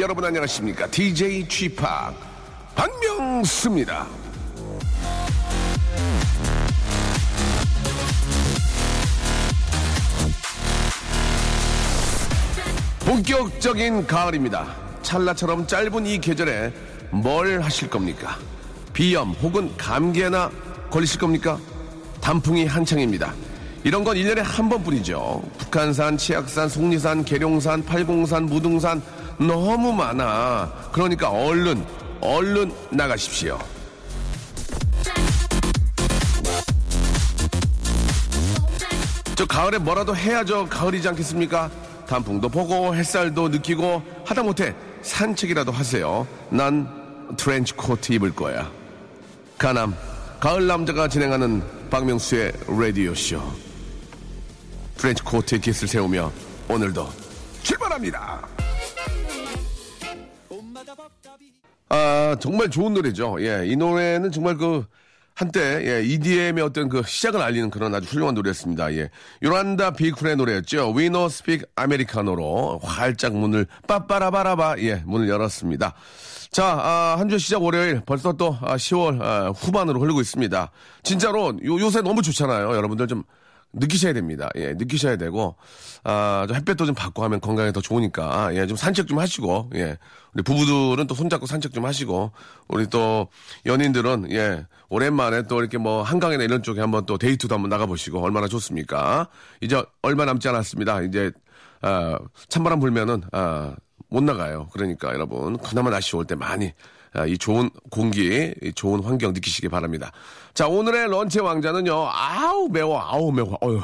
여러분 안녕하십니까 DJ Chip 박명수입니다. 본격적인 가을입니다. 찰나처럼 짧은 이 계절에 뭘 하실 겁니까? 비염 혹은 감기에나 걸리실 겁니까? 단풍이 한창입니다. 이런 건 1년에 한 번뿐이죠. 북한산, 치악산, 속리산, 계룡산, 팔공산, 무등산 너무 많아. 그러니까 얼른, 얼른 나가십시오. 저 가을에 뭐라도 해야죠. 가을이지 않겠습니까? 단풍도 보고 햇살도 느끼고 하다못해 산책이라도 하세요. 난 트렌치 코트 입을 거야. 가남 가을 남자가 진행하는 박명수의 라디오 쇼. 트렌치 코트에 깃을 세우며 오늘도 출발합니다. 아 정말 좋은 노래죠. 예, 이 노래는 정말 그 한때 예, EDM의 어떤 그 시작을 알리는 그런 아주 훌륭한 노래였습니다. 예. 요란다 비쿨의 노래였죠. We No Speak Americano로 활짝 문을 빠빠라바라바 예, 문을 열었습니다. 자, 아, 한 주 시작 월요일 벌써 또 아, 10월 아, 후반으로 흐르고 있습니다. 진짜로 요, 요새 너무 좋잖아요. 여러분들 좀 느끼셔야 됩니다. 예, 느끼셔야 되고, 아, 좀 햇볕도 좀 받고 하면 건강에 더 좋으니까, 예, 좀 산책 좀 하시고, 예. 우리 부부들은 또 손잡고 산책 좀 하시고, 우리 또 연인들은, 예, 오랜만에 또 이렇게 뭐 한강이나 이런 쪽에 한번 또 데이트도 한번 나가보시고, 얼마나 좋습니까? 이제 얼마 남지 않았습니다. 이제, 아, 찬바람 불면은, 아, 못 나가요. 그러니까 여러분, 그나마 날씨 올 때 많이 아, 이 좋은 공기, 이 좋은 환경 느끼시기 바랍니다. 자, 오늘의 lunch 왕자는요, 아우, 매워, 아우, 매워, 어휴.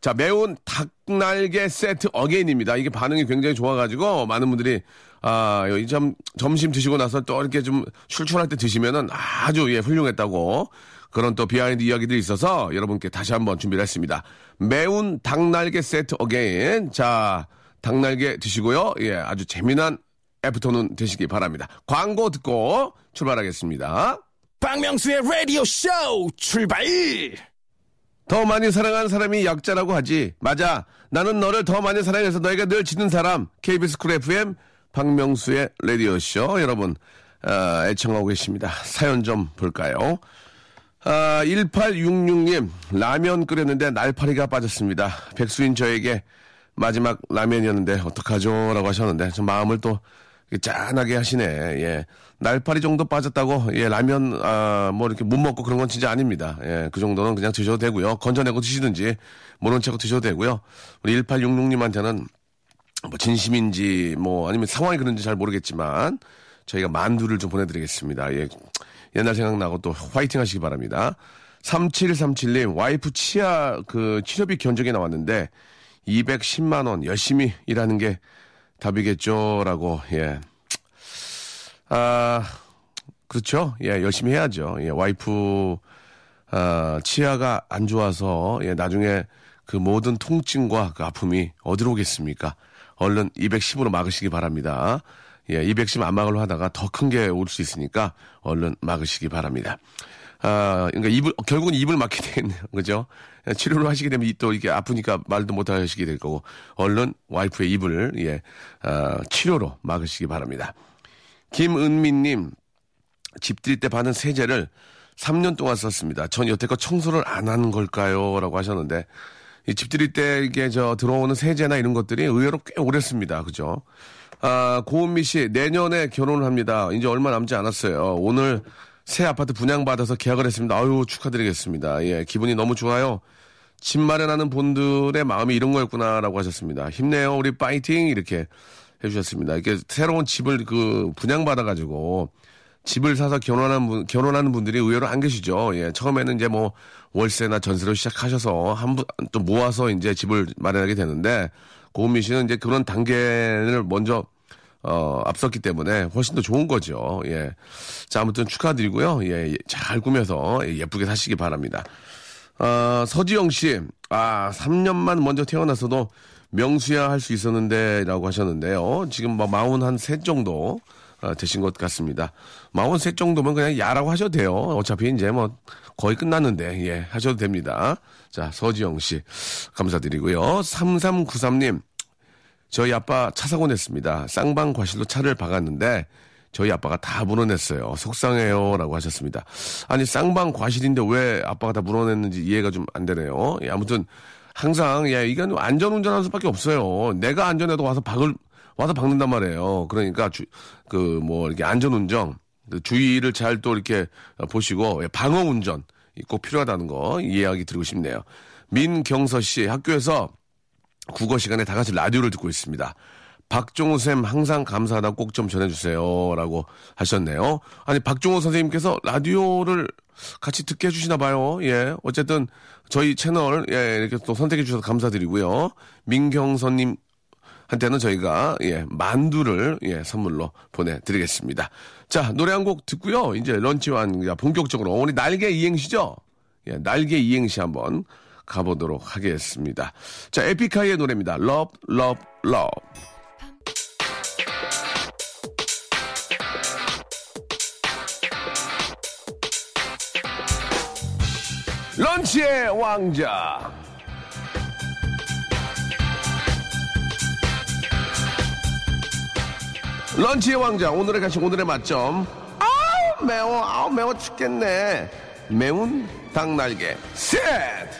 자, 매운 닭날개 세트 again입니다. 이게 반응이 굉장히 좋아가지고, 많은 분들이, 아, 이 점, 점심 드시고 나서 또 이렇게 좀 출출할 때 드시면은 아주, 예, 훌륭했다고. 그런 또 behind 이야기들이 있어서 여러분께 다시 한번 준비를 했습니다. 매운 닭날개 세트 again. 자, 닭날개 드시고요. 예, 아주 재미난 afternoon 되시기 바랍니다. 광고 듣고 출발하겠습니다. 박명수의 라디오 쇼 출발! 더 많이 사랑하는 사람이 약자라고 하지. 맞아. 나는 너를 더 많이 사랑해서 너에게 늘 지는 사람. KBS 쿨 FM 박명수의 라디오쇼. 여러분, 아, 애청하고 계십니다. 사연 좀 볼까요? 아, 1866님, 라면 끓였는데 날파리가 빠졌습니다. 백수인 저에게 마지막 라면이었는데 어떡하죠? 라고 하셨는데, 좀 마음을 또 짠하게 하시네. 예. 날파리 정도 빠졌다고, 예, 라면, 아, 뭐 이렇게 못 먹고 그런 건 진짜 아닙니다. 예, 그 정도는 그냥 드셔도 되고요. 건져내고 드시든지, 모른 척하고 드셔도 되고요. 우리 1866님한테는 뭐 진심인지, 뭐 아니면 상황이 그런지 잘 모르겠지만, 저희가 만두를 좀 보내드리겠습니다. 예. 옛날 생각나고 또 화이팅 하시기 바랍니다. 3737님, 와이프 치아 그 치료비 견적이 나왔는데, 210만원 열심히 일하는 게 답이겠죠라고 예. 아 그렇죠. 예 열심히 해야죠. 예 와이프 아 치아가 안 좋아서 예 나중에 그 모든 통증과 그 아픔이 어디로 오겠습니까? 얼른 210으로 막으시기 바랍니다. 예, 210 안 막으려 하다가 더 큰 게 올 수 있으니까 얼른 막으시기 바랍니다. 아, 그러니까 입을, 결국은 입을 막게 되겠네요. 그죠? 치료를 하시게 되면 또 이게 아프니까 말도 못 하시게 될 거고, 얼른 와이프의 입을, 예, 아, 치료로 막으시기 바랍니다. 김은미님, 집들이 때 받은 세제를 3년 동안 썼습니다. 전 여태껏 청소를 안 하는 걸까요? 라고 하셨는데, 이 집들이 때 이게 저 들어오는 세제나 이런 것들이 의외로 꽤 오래 씁니다. 그죠? 아, 고은미 씨, 내년에 결혼을 합니다. 이제 얼마 남지 않았어요. 오늘 새 아파트 분양받아서 계약을 했습니다. 아유, 축하드리겠습니다. 예, 기분이 너무 좋아요. 집 마련하는 분들의 마음이 이런 거였구나라고 하셨습니다. 힘내요, 우리 파이팅! 이렇게 해주셨습니다. 이렇게 새로운 집을 그 분양받아가지고 집을 사서 결혼하는 분, 결혼하는 분들이 의외로 안 계시죠. 예, 처음에는 이제 뭐 월세나 전세로 시작하셔서 한 분, 또 모아서 이제 집을 마련하게 되는데 고은미 씨는 이제 그런 단계를 먼저 어, 앞섰기 때문에 훨씬 더 좋은 거죠. 예. 자, 아무튼 축하드리고요. 예, 잘 꾸며서 예쁘게 사시기 바랍니다. 어, 서지영 씨, 아, 3년만 먼저 태어났어도 명수야 할 수 있었는데 라고 하셨는데요. 지금 뭐 마흔 한 셋 정도 어, 되신 것 같습니다. 마흔 셋 정도면 그냥 야라고 하셔도 돼요. 어차피 이제 뭐 거의 끝났는데 예 하셔도 됩니다. 자 서지영 씨 감사드리고요. 3393님 저희 아빠 차 사고 냈습니다. 쌍방 과실로 차를 박았는데 저희 아빠가 다 물어냈어요. 속상해요. 라고 하셨습니다. 아니, 쌍방 과실인데 왜 아빠가 다 물어냈는지 이해가 좀 안 되네요. 예, 아무튼 항상, 예, 이건 안전 운전하는 수밖에 없어요. 내가 안전해도 와서 박을, 와서 박는단 말이에요. 그러니까 주, 그, 뭐, 이렇게 안전 운전, 그 주의를 잘 또 이렇게 보시고, 예, 방어 운전 꼭 필요하다는 거 이해하기 드리고 싶네요. 민경서 씨, 학교에서 국어 시간에 다 같이 라디오를 듣고 있습니다. 박종우 쌤 항상 감사하다 꼭 좀 전해주세요. 라고 하셨네요. 아니, 박종우 선생님께서 라디오를 같이 듣게 해주시나 봐요. 예. 어쨌든 저희 채널, 예, 이렇게 또 선택해 주셔서 감사드리고요. 민경선님 한테는 저희가, 예, 만두를, 예, 선물로 보내드리겠습니다. 자, 노래 한 곡 듣고요. 이제 런치와 본격적으로. 오늘 날개 이행시죠? 예, 날개 이행시 한번 가보도록 하겠습니다. 자, 에픽하이의 노래입니다. Love, Love, Love. 런치의 왕자. 런치의 왕자. 오늘의 가시 오늘의 맛점. 아우, 매워. 아우, 매워 죽겠네. 매운 닭날개. 셋!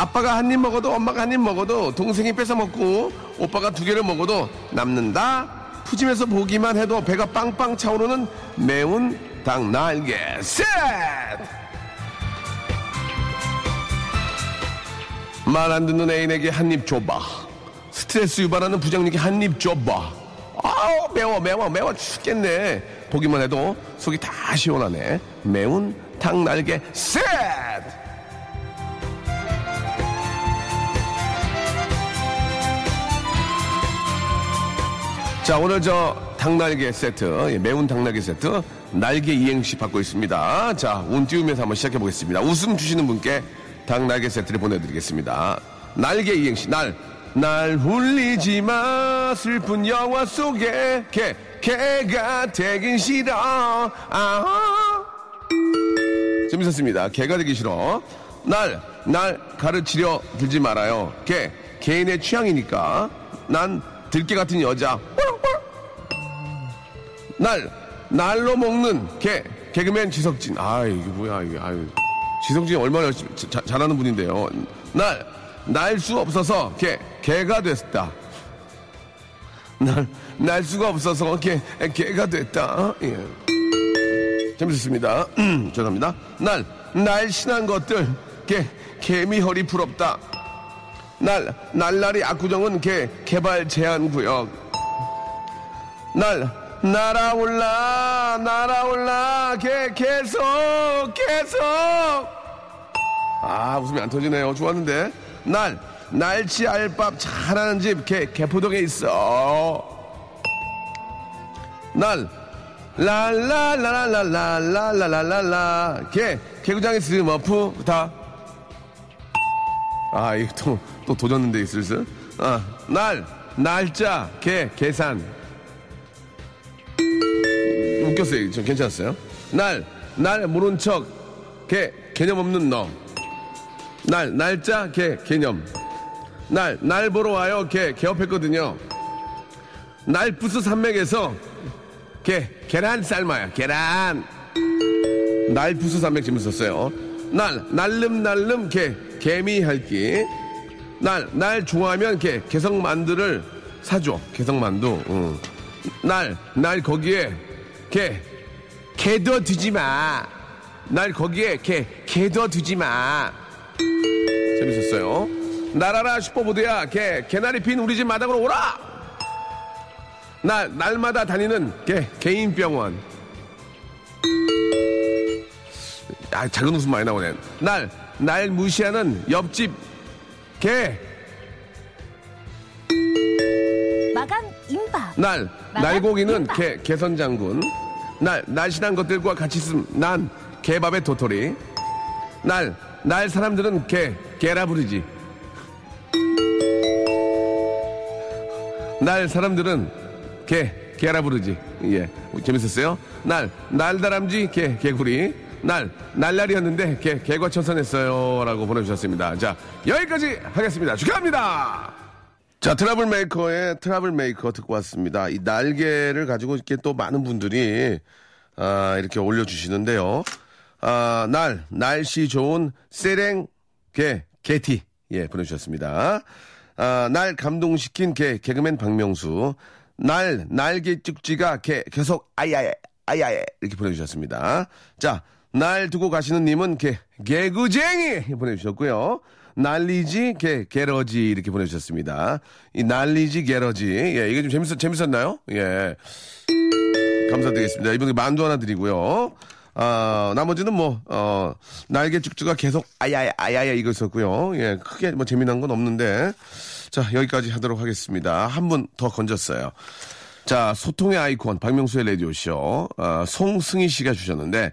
아빠가 한 입 먹어도 엄마가 한 입 먹어도 동생이 뺏어 먹고 오빠가 두 개를 먹어도 남는다. 푸짐해서 보기만 해도 배가 빵빵 차오르는 매운 닭 날개 셋! 말 안 듣는 애인에게 한 입 줘봐. 스트레스 유발하는 부장님께 한 입 줘봐. 아우 매워 매워 매워 죽겠네. 보기만 해도 속이 다 시원하네. 매운 닭 날개 셋! 자, 오늘 저 닭날개 세트, 예, 매운 닭날개 세트, 날개 이행시 받고 있습니다. 자, 운 띄우면서 한번 시작해 보겠습니다. 웃음 주시는 분께 닭날개 세트를 보내드리겠습니다. 날개 이행시, 날, 날 울리지 마, 슬픈 영화 속에, 개, 개가 되긴 싫어, 아 재밌었습니다. 개가 되기 싫어. 날, 날 가르치려 들지 말아요. 개, 개인의 취향이니까. 난 들개 같은 여자. 날, 날로 먹는 개, 개그맨 지석진. 아, 이게 뭐야, 이게, 아유. 지석진이 얼마나 열심히, 자, 잘하는 분인데요. 날, 날 수 없어서 개, 개가 됐다. 날, 날 수가 없어서 개, 개가 됐다. 예. 재밌었습니다. 죄송합니다. 날, 날씬한 것들, 개, 개미 허리 부럽다. 날, 날라리 압구정은 개, 개발 제한 구역. 날, 날아올라, 날아올라, 개, 계속, 계속. 아, 웃음이 안 터지네요. 좋았는데. 날, 날치 알밥 잘하는 집, 개, 개포동에 있어. 날, 랄랄랄랄랄랄랄랄랄라, 개, 개구장에 스머프, 다. 아, 이거 또, 또 도졌는데, 슬슬. 아, 날, 날짜, 개, 계산. 웃겼어요. 좀 괜찮았어요. 날, 날 모른 척, 개, 개념 없는 너. 날, 날짜, 개, 개념. 날, 날 보러 와요, 개, 개업했거든요. 날 부스 산맥에서, 개, 계란 삶아요, 계란. 날 부스 산맥 재밌었어요. 날, 날름, 날름, 개, 개미 할기. 날, 날 좋아하면 개, 개성 만두를 사줘. 개성 만두. 응. 날, 날 거기에 개, 개도 두지 마. 날 거기에 개, 개도 두지 마. 재밌었어요. 나라라 슈퍼보드야, 개, 개나리 핀 우리 집 마당으로 오라! 날, 날마다 다니는 개, 개인 병원. 아, 작은 웃음 많이 나오네. 날, 날 무시하는 옆집 개. 마감 임박. 날, 날고기는 임박. 개, 개선 장군. 날, 날씬한 것들과 같이 있음, 난, 개밥의 도토리. 날, 날 사람들은 개, 개라 부르지. 날 사람들은 개, 개라 부르지. 예. 재밌었어요? 날, 날다람쥐, 개, 개구리. 날, 날날이었는데, 개, 개과 천선했어요. 라고 보내주셨습니다. 자, 여기까지 하겠습니다. 축하합니다! 자, 트러블 메이커의 트러블 메이커 듣고 왔습니다. 이 날개를 가지고 이렇게 또 많은 분들이, 아, 이렇게 올려주시는데요. 아, 날, 날씨 좋은 세랭, 개, 개티. 예, 보내주셨습니다. 아, 날 감동시킨 개, 개그맨 박명수. 날, 날개 쭉지가 개, 계속 아야에, 아야에. 이렇게 보내주셨습니다. 자, 날 두고 가시는 님은 개, 개구쟁이! 보내주셨고요. 난리지, 개, 게러지. 이렇게 보내주셨습니다. 이 난리지, 게러지. 예, 이게 좀 재밌었, 재밌었나요? 예. 감사드리겠습니다. 이분께 만두 하나 드리고요. 아, 나머지는 뭐, 어, 날개 쭉쭉가 계속 아야야, 아야야 이거 있었고요. 예, 크게 뭐 재미난 건 없는데. 자, 여기까지 하도록 하겠습니다. 한 분 더 건졌어요. 자, 소통의 아이콘, 박명수의 라디오쇼, 아, 송승희 씨가 주셨는데,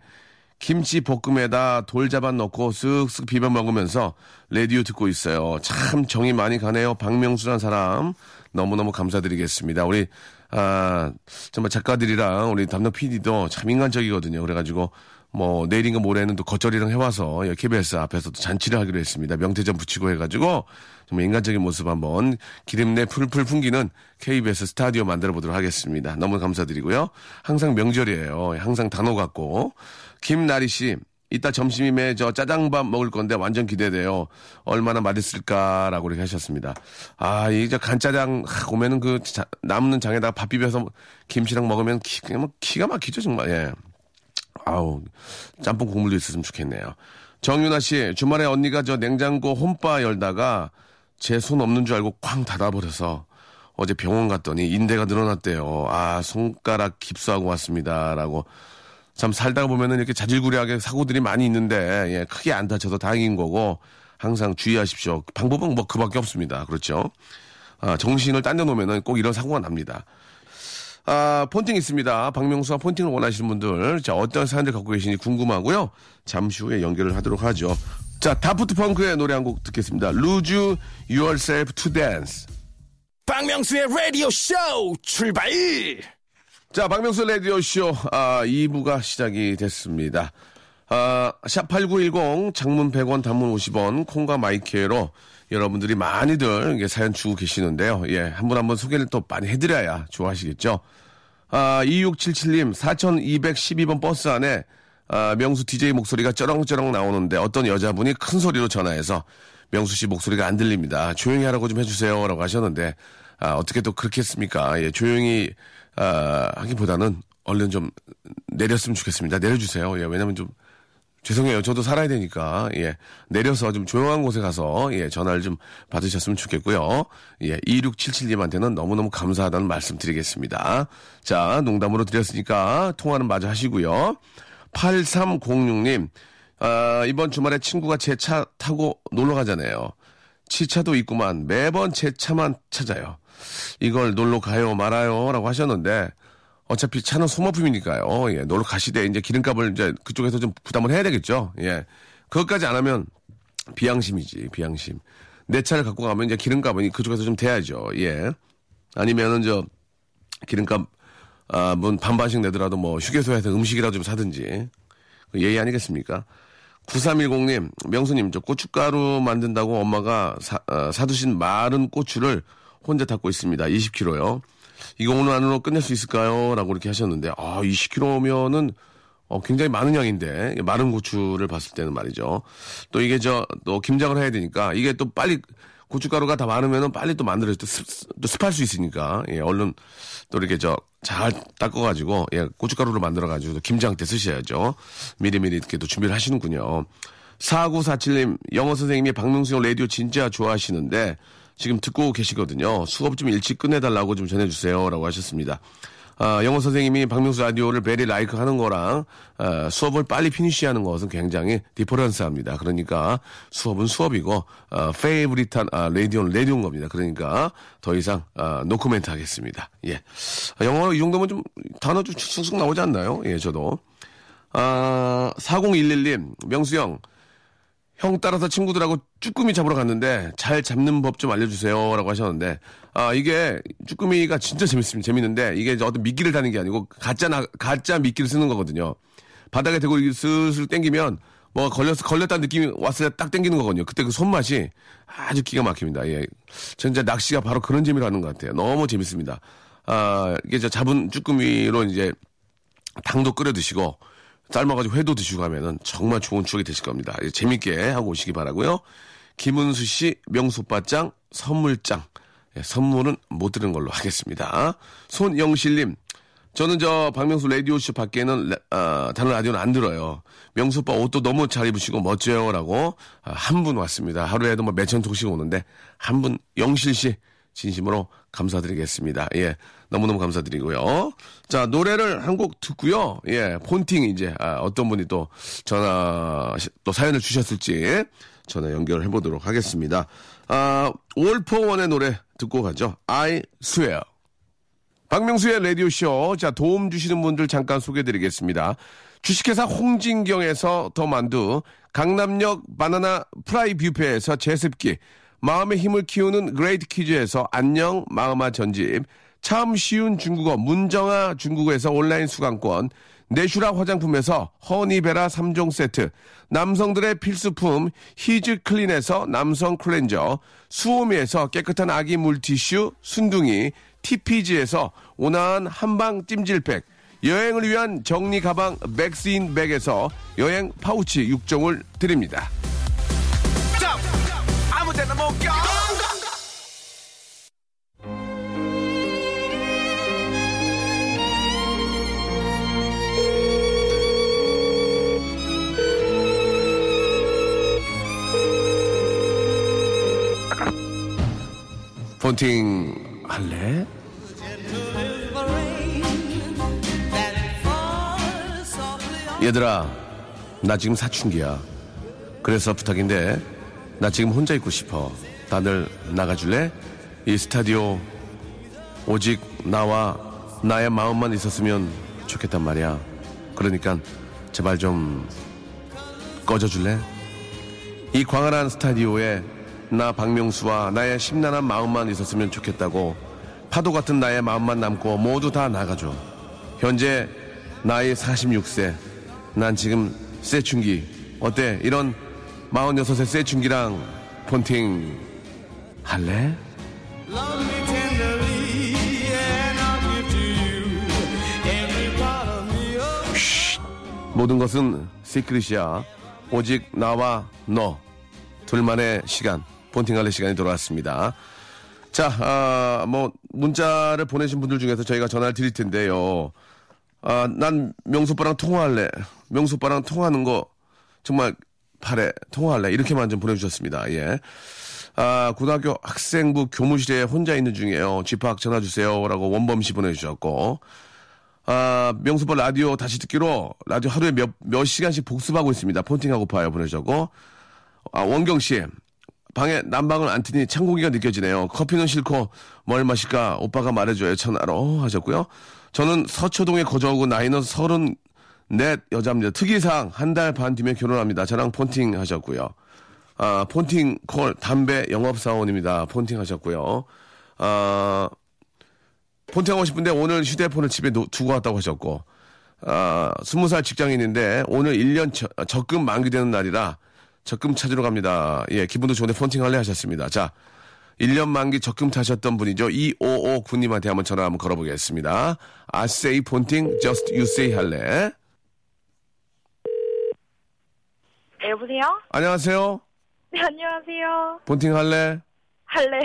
김치 볶음에다 돌자반 넣고 쓱쓱 비벼 먹으면서 라디오 듣고 있어요. 참 정이 많이 가네요. 박명수란 사람. 너무너무 감사드리겠습니다. 우리, 아, 정말 작가들이랑 우리 담당 PD도 참 인간적이거든요. 그래가지고 뭐 내일인가 모레는 또 겉절이랑 해와서 KBS 앞에서 또 잔치를 하기로 했습니다. 명태전 붙이고 해가지고 정말 인간적인 모습 한번 기름내 풀풀 풍기는 KBS 스타디오 만들어 보도록 하겠습니다. 너무 감사드리고요. 항상 명절이에요. 항상 단호 같고 김나리 씨. 이따 점심임에 저 짜장밥 먹을 건데 완전 기대돼요. 얼마나 맛있을까라고 이렇게 하셨습니다. 아, 이제 간짜장 오면은 그 자, 남는 장에다가 밥 비벼서 김치랑 먹으면 기, 그냥 뭐 기가 막히죠 정말. 예. 아우 짬뽕 국물도 있었으면 좋겠네요. 정윤아 씨 주말에 언니가 저 냉장고 홈바 열다가 제 손 없는 줄 알고 쾅 닫아버려서 어제 병원 갔더니 인대가 늘어났대요. 아 손가락 깁스하고 왔습니다 라고. 참 살다가 보면은 이렇게 자질구레하게 사고들이 많이 있는데 예, 크게 안 다쳐서 다행인 거고 항상 주의하십시오. 방법은 뭐 그밖에 없습니다. 그렇죠? 아, 정신을 딴 데 놓으면은 꼭 이런 사고가 납니다. 아, 폰팅 있습니다. 박명수와 폰팅을 원하시는 분들, 자, 어떤 사연들 갖고 계신지 궁금하고요. 잠시 후에 연결을 하도록 하죠. 자, 다프트 펑크의 노래 한 곡 듣겠습니다. Lose Yourself to Dance. 박명수의 라디오 쇼 출발! 자, 박명수 라디오쇼, 아, 2부가 시작이 됐습니다. 아, 샵8910, 장문 100원, 단문 50원, 콩과 마이크로 여러분들이 많이들 사연 주고 계시는데요. 예, 한 분 한 분 소개를 또 많이 해드려야 좋아하시겠죠. 아, 2677님, 4212번 버스 안에 아, 명수 DJ 목소리가 쩌렁쩌렁 나오는데 어떤 여자분이 큰 소리로 전화해서 명수 씨 목소리가 안 들립니다. 조용히 하라고 좀 해주세요. 라고 하셨는데, 아, 어떻게 또 그렇게 했습니까? 예, 조용히, 아, 하기보다는 얼른 좀 내렸으면 좋겠습니다. 내려주세요. 예, 왜냐면 좀, 죄송해요. 저도 살아야 되니까, 예, 내려서 좀 조용한 곳에 가서, 예, 전화를 좀 받으셨으면 좋겠고요. 예, 2677님한테는 너무너무 감사하다는 말씀 드리겠습니다. 자, 농담으로 드렸으니까 통화는 마저 하시고요. 8306님, 아, 이번 주말에 친구가 제 차 타고 놀러 가잖아요. 치차도 있구만. 매번 제 차만 찾아요. 이걸 놀러 가요, 말아요. 라고 하셨는데, 어차피 차는 소모품이니까요. 예, 놀러 가시되 이제 기름값을 이제 그쪽에서 좀 부담을 해야 되겠죠. 예. 그것까지 안 하면 비양심이지, 비양심. 내 차를 갖고 가면 이제 기름값은 그쪽에서 좀 대야죠. 예. 아니면은 저 기름값 아, 뭐 반반씩 내더라도 뭐 휴게소에서 음식이라도 좀 사든지. 그 예의 아니겠습니까? 9310님, 명수님, 저 고춧가루 만든다고 엄마가 사, 어, 사두신 마른 고추를 혼자 닦고 있습니다. 20kg요. 이거 오늘 안으로 끝낼 수 있을까요? 라고 이렇게 하셨는데, 아, 20kg면은, 어, 굉장히 많은 양인데, 마른 고추를 봤을 때는 말이죠. 또 이게 저, 또 김장을 해야 되니까, 이게 또 빨리, 고춧가루가 다 많으면은 빨리 또 만들어서 또, 습, 또 습할 수 있으니까, 예, 얼른 또 이렇게 저, 잘 닦아가지고, 예, 고춧가루로 만들어가지고 김장 때 쓰셔야죠. 미리미리 이렇게 또 준비를 하시는군요. 4947님, 영어 선생님이 박명수 형 라디오 진짜 좋아하시는데, 지금 듣고 계시거든요. 수업 좀 일찍 끝내달라고 좀 전해주세요. 라고 하셨습니다. 아, 영어 선생님이 박명수 라디오를 very like 하는 거랑 아, 수업을 빨리 finish 하는 것은 굉장히 difference 합니다. 그러니까 수업은 수업이고 아, favorite한 아, 라디오는 라디오인 겁니다. 그러니까 더 이상 아, 노코멘트 하겠습니다. 예. 아, 영어 이 정도면 좀 단어 좀 쑥쑥 나오지 않나요? 예, 저도. 아, 4011님, 명수 형, 형 따라서 친구들하고 쭈꾸미 잡으러 갔는데 잘 잡는 법 좀 알려주세요. 라고 하셨는데, 아, 이게 쭈꾸미가 진짜 재밌습니다. 재밌는데, 이게 어떤 미끼를 다는 게 아니고, 가짜, 나, 가짜 미끼를 쓰는 거거든요. 바닥에 대고 슬슬 땡기면, 뭐 걸렸, 걸렸다는 느낌이 왔을 때 딱 땡기는 거거든요. 그때 그 손맛이 아주 기가 막힙니다. 예. 진짜 낚시가 바로 그런 재미를 하는 것 같아요. 너무 재밌습니다. 아, 이게 저 잡은 쭈꾸미로 이제 당도 끓여 드시고, 삶아가지고 회도 드시고 하면은 정말 좋은 추억이 되실 겁니다. 예, 재밌게 하고 오시기 바라고요 김은수 씨 명소빠짱 선물장 예, 선물은 못 드는 걸로 하겠습니다. 손영실님 저는 저 박명수 라디오쇼 밖에는 어, 다른 라디오는 안 들어요. 명수 오빠 옷도 너무 잘 입으시고 멋져요라고 아, 한분 왔습니다. 하루에도 뭐 몇천 통씩 오는데 한 분 영실 씨 진심으로 감사드리겠습니다. 예. 너무너무 감사드리고요. 자, 노래를 한 곡 듣고요. 예. 폰팅 이제 아, 어떤 분이 또 전화 또 사연을 주셨을지 전화 연결해 보도록 하겠습니다. 아, 올포원의 노래 듣고 가죠. I swear. 박명수의 라디오쇼. 자, 도움 주시는 분들 잠깐 소개해 드리겠습니다. 주식회사 홍진경에서 더 만두, 강남역 바나나 프라이 뷔페에서 제습기, 마음의 힘을 키우는 그레이트 퀴즈에서 안녕 마음아 전집, 참 쉬운 중국어 문정아 중국어에서 온라인 수강권, 내슈라 화장품에서 허니베라 3종 세트, 남성들의 필수품 히즈 클린에서 남성 클렌저, 수오미에서 깨끗한 아기 물티슈 순둥이, TPG에서 온화한 한방 찜질팩, 여행을 위한 정리 가방 맥스인 백에서 여행 파우치 6종을 드립니다. 폰팅 할래? 얘들아, 나 지금 사춘기야. 그래서 부탁인데, 나 지금 혼자 있고 싶어. 다들 나가줄래? 이 스타디오, 오직 나와 나의 마음만 있었으면 좋겠단 말이야. 그러니까, 제발 좀 꺼져줄래? 이 광활한 스타디오에 나 박명수와 나의 심란한 마음만 있었으면 좋겠다고 파도 같은 나의 마음만 남고 모두 다 나가줘. 현재 나이 46세. 난 지금 쇠춘기. 어때? 이런 46세 쇠춘기랑 폰팅 할래? 모든 것은 시크릿이야. 오직 나와 너. 둘만의 시간. 폰팅 할래 시간이 돌아왔습니다. 자, 아, 뭐, 문자를 보내신 분들 중에서 저희가 전화를 드릴 텐데요. 아, 난 명수오빠랑 통화할래. 명수오빠랑 통화하는 거 정말 바래. 통화할래. 이렇게만 좀 보내주셨습니다. 예. 아, 고등학교 학생부 교무실에 혼자 있는 중이에요. 집합 전화 주세요. 라고 원범 씨 보내주셨고. 아, 명수빠 라디오 다시 듣기로 라디오 하루에 몇, 몇 시간씩 복습하고 있습니다. 폰팅하고 파요. 보내주셨고. 아, 원경 씨. 방에 난방을 안 트니 찬 공기가 느껴지네요. 커피는 싫고 뭘 마실까 오빠가 말해줘요. 전화로 하셨고요. 저는 서초동에 거주하고 나이는 서른 넷 여자입니다. 특이사항 한 달 반 뒤면 결혼합니다. 저랑 폰팅 하셨고요. 아, 폰팅 콜 담배 영업 사원입니다. 폰팅 하셨고요. 아, 폰팅하고 싶은데 오늘 휴대폰을 집에 놓- 두고 왔다고 하셨고, 아, 스무 살 직장인인데 오늘 1년 저- 적금 만기되는 날이라 적금 찾으러 갑니다. 예, 기분도 좋은데 폰팅 할래 하셨습니다. 자, 1년 만기 적금 타셨던 분이죠. 2559님한테 한번 전화 한번 걸어보겠습니다. 아세이 폰팅, just you say 할래. 네, 여보세요? 안녕하세요. 네, 안녕하세요. 폰팅 할래? 할래.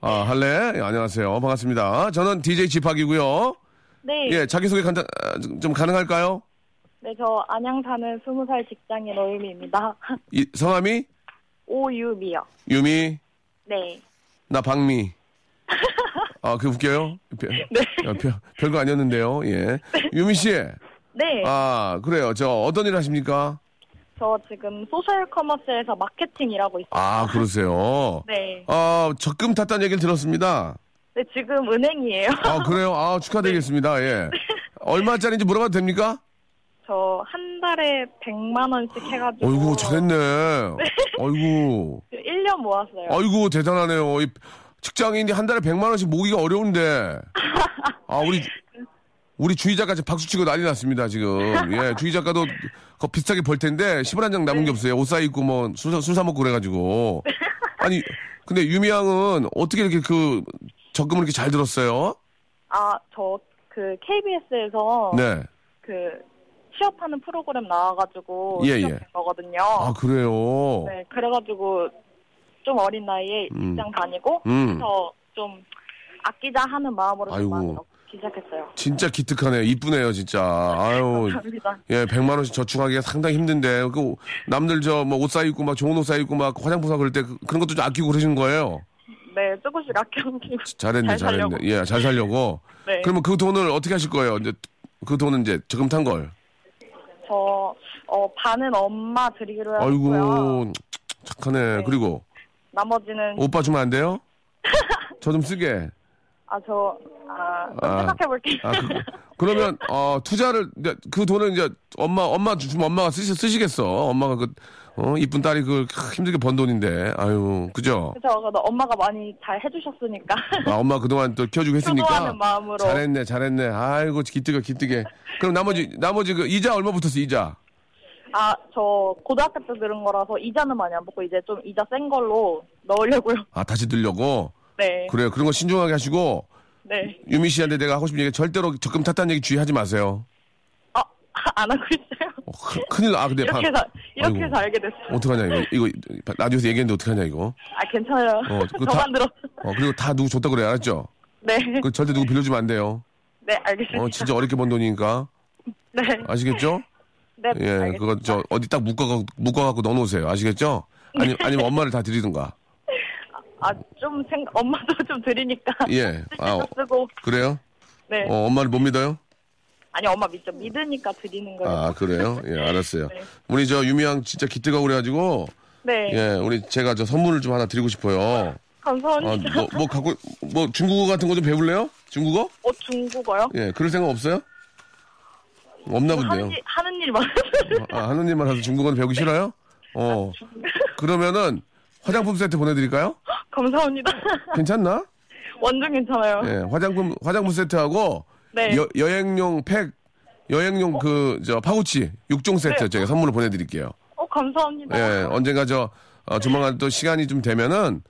아, 할래? 예, 안녕하세요. 반갑습니다. 저는 DJ 지팍이고요. 네. 예, 자기소개 간단, 아, 좀- 좀 가능할까요? 네, 저 안양 사는 스무 살 직장인 어유미입니다. 이, 성함이? 오유미요. 유미, 네. 나 박미. 아, 그 웃겨요? 별, 네. 아, 별, 별거 아니었는데요. 예. 유미 씨. 네. 아, 그래요. 저 어떤 일 하십니까? 저 지금 소셜 커머스에서 마케팅 일하고 있어요. 아, 그러세요. 네. 아, 적금 탔다는 얘기를 들었습니다. 네, 지금 은행이에요. 아, 그래요? 아, 축하드리겠습니다. 예. 얼마짜리인지 물어봐도 됩니까? 저 한 달에 100만 원씩 해가지고. 어이구, 잘했네. 어이구. 1년 모았어요. 아이고 대단하네요. 이 직장인이 한 달에 100만 원씩 모으기가 어려운데. 아 우리 우리 주희 작가 지금 박수 치고 난리 났습니다 지금. 예, 주희 작가도 거 비슷하게 벌 텐데 10원 한장 남은 게 없어요. 옷 사 입고 뭐 술 술 사 먹고 그래가지고. 아니 근데 유미 양은 어떻게 이렇게 그 적금을 이렇게 잘 들었어요? 아, 저 그 KBS에서 네. 그 취업하는 프로그램 나와가지고 예, 예. 거거든요. 아 그래요. 네, 그래가지고 좀 어린 나이에 음. 직장 다니고 음. 그래서 좀 아끼자 하는 마음으로 좀 아이고. 많이 시작했어요. 진짜 기특하네요. 이쁘네요 진짜. 아유. 감사합니다. 예, 100만 원씩 저축하기가 상당히 힘든데 그 남들 저 뭐 옷 사 입고 막 좋은 옷 사 입고 막 화장품 사 그럴 때 그- 그런 것도 좀 아끼고 그러시는 거예요. 네, 조금씩 아껴놓기고 잘했네, 잘 잘했네. 살려고. 예, 잘 살려고. 네, 그러면 그 돈을 어떻게 하실 거예요? 이제 그 돈은 이제 저금 탄 걸. 저 어, 반은 엄마 드리기로 했고요. 아이고 착하네. 네. 그리고 나머지는 오빠 주면 안 돼요? 저 좀 쓰게. 아 저 아, 좀 아. 생각해 볼게요. 아, 그, 그러면 어 투자를 이제 그 돈은 이제 엄마 엄마 주시면 엄마가 쓰시, 쓰시겠어. 엄마가 그 어, 이쁜 딸이 그 힘들게 번 돈인데. 아유, 그죠? 그래서 그래도 엄마가 많이 잘 해주셨으니까 아, 엄마 그동안 또 키워주고 했으니까. 마음으로 잘했네, 잘했네. 아이고, 기특해, 기특해. 그럼 나머지, 나머지 그 이자 얼마 붙었어, 이자? 아 저 고등학교 때 들은 거라서 이자는 많이 안 받고 이제 좀 이자 센 걸로 넣으려고요. 아, 다시 들려고? 네, 그래요. 그런 거 신중하게 하시고, 네. 유미 씨한테 내가 하고 싶은 얘기 절대로 적금 탔다는 얘기 주의하지 마세요. 아, 안 하고 있어요. 어, 큰- 큰일 나. 아, 근데. 이렇게 방- 해서 이렇게. 해서 알게 됐어 요. 어떡하냐, 이거. 이거, 라디오에서 얘기했는데 어떡하냐, 이거. 아 괜찮아요. 어, 그거 다- 저만 들어. 어, 그리고 다 누구 줬다 그래, 알았죠? 네, 그 절대 누구 빌려주면 안 돼요. 네 알겠습니다. 어, 진짜 어렵게 번 돈이니까. 네, 아시겠죠? 네, 예, 알겠습니다. 그거 저 어디 딱 묶어 묶어 갖고 넣어 놓으세요. 아시겠죠? 아니 아니면 엄마를 다 드리든가. 아 좀 생 엄마도 좀 드리니까 예. 아, 어, 쓰고 그래요? 네. 어, 엄마를 못 믿어요? 아니 엄마 믿죠. 믿으니까 드리는 거예요. 아, 그래요? 예, 알았어요. 네. 우리 저 유미양 진짜 기특하고 그래가지고, 네, 예, 우리 제가 저 선물을 좀 하나 드리고 싶어요. 아, 감사합니다. 뭐, 뭐 갖고, 뭐 중국어 같은 거 좀 배울래요? 중국어? 어 중국어요? 예, 그럴 생각 없어요? 없나 본데요. 하는 일 하는 일 많아서 아, 하는 일만 해서 중국어는 배우기 싫어요? 어. 그러면은 화장품 세트 보내드릴까요? 감사합니다. 괜찮나? 완전 괜찮아요. 예, 화장품, 화장품 세트하고, 네. 여, 여행용 팩, 여행용 그, 저, 파우치, 6종 세트 네. 제가 선물로 보내드릴게요. 어 감사합니다. 예, 언젠가 저, 어, 조만간 또 시간이 좀 되면은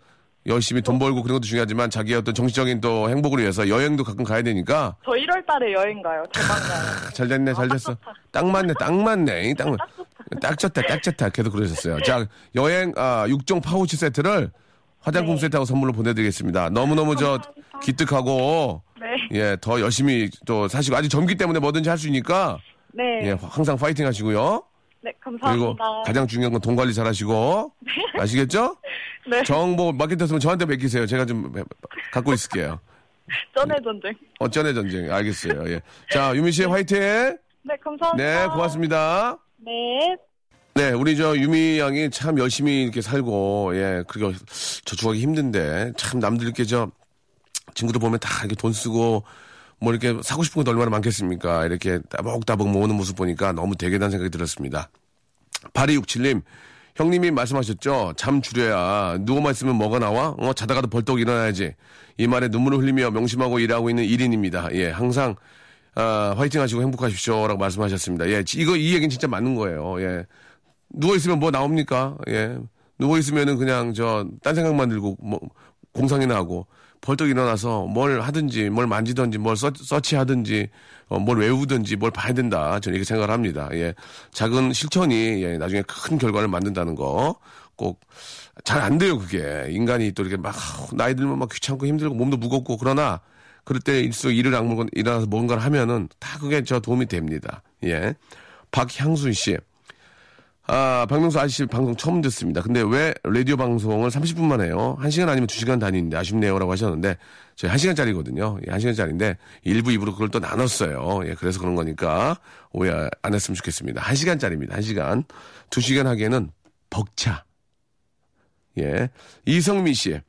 열심히 돈 벌고 그런 것도 중요하지만 자기의 어떤 정치적인 또 행복을 위해서 여행도 가끔 가야 되니까 저 1월 달에 여행 가요. 대만 가요. 잘 됐네, 잘 됐어. 딱 맞네, 딱 맞네, 딱, 맞- 딱 좋다, 딱 좋다. 계속 그러셨어요. 자, 여행, 아, 6종 파우치 세트를 화장품 네. 세트하고 선물로 보내드리겠습니다. 너무너무 저. 기특하고, 네. 예, 더 열심히 또 사시고, 아직 젊기 때문에 뭐든지 할 수 있으니까, 네. 예, 항상 파이팅 하시고요. 네, 그리고 감사합니다. 가장 중요한 건 돈 관리 잘 하시고, 아시겠죠? 네. 정보 맡겼으면 저한테 맡기세요. 제가 좀 갖고 있을게요. 전의 전쟁. 어쩌네 전쟁. 알겠어요. 예. 자, 유미 씨 화이팅! 네, 감사합니다. 네, 고맙습니다. 네. 네, 우리 저 유미 양이 참 열심히 이렇게 살고, 예, 그리고 저축하기 힘든데, 참 남들 이렇게 저, 친구들 보면 다 이렇게 돈 쓰고, 뭐 이렇게 사고 싶은 것도 얼마나 많겠습니까? 이렇게 따복따복 모으는 모습 보니까 너무 대견한 생각이 들었습니다. 8267님, 형님이 말씀하셨죠? 잠 줄여야 누워만 있으면 뭐가 나와? 어, 자다가도 벌떡 일어나야지. 이 말에 눈물을 흘리며 명심하고 일하고 있는 1인입니다. 예, 항상, 아, 화이팅 하시고 행복하십시오. 라고 말씀하셨습니다. 예, 이거, 이 얘기는 진짜 맞는 거예요. 예. 누워있으면 뭐 나옵니까? 예. 누워있으면은 그냥 저, 딴 생각만 들고, 뭐, 공상이나 하고, 벌떡 일어나서 뭘 하든지, 뭘 만지든지, 뭘 서, 서치하든지, 어, 뭘 외우든지, 뭘 봐야 된다. 저는 이렇게 생각을 합니다. 예. 작은 실천이, 예, 나중에 큰 결과를 만든다는 거. 꼭, 잘 안 돼요, 그게. 인간이 또 이렇게 막, 나이 들면 막 귀찮고 힘들고 몸도 무겁고, 그러나, 그럴 때 일수록 일을 악물고 일어나서 뭔가를 하면은 다 그게 저 도움이 됩니다. 예. 박향순 씨. 아, 박명수 아저씨 방송 처음 듣습니다. 근데 왜 라디오 방송을 30분만 해요? 1시간 아니면 2시간 다니는데 아쉽네요. 라고 하셨는데, 저희 1시간짜리거든요. 예, 1시간짜리인데, 1부, 2부로 그걸 또 나눴어요. 예, 그래서 그런 거니까 오해 안 했으면 좋겠습니다. 1시간짜리입니다. 1시간. 2시간 하기에는 벅차. 예. 이성미 씨.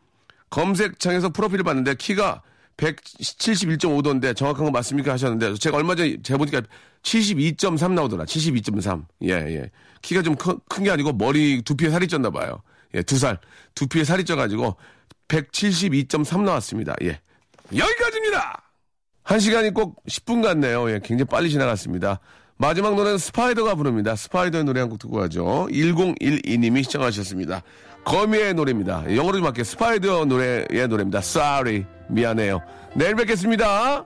검색창에서 프로필을 봤는데 키가 171.5도인데 정확한 거 맞습니까 하셨는데 제가 얼마 전에 재보니까 72.3 나오더라. 72.3. 예, 예. 키가 좀 큰 게 아니고 머리 두피에 살이 쪘나 봐요. 예, 두 살. 두피에 살이 쪄가지고 172.3 나왔습니다. 예. 여기까지입니다! 한 시간이 꼭 10분 같네요. 예, 굉장히 빨리 지나갔습니다. 마지막 노래는 스파이더가 부릅니다. 스파이더의 노래 한 곡 듣고 가죠. 1012님이 시청하셨습니다. 거미의 노래입니다. 영어로 좀 할게요. 스파이더 노래의 노래입니다. Sorry. 미안해요. 내일 뵙겠습니다.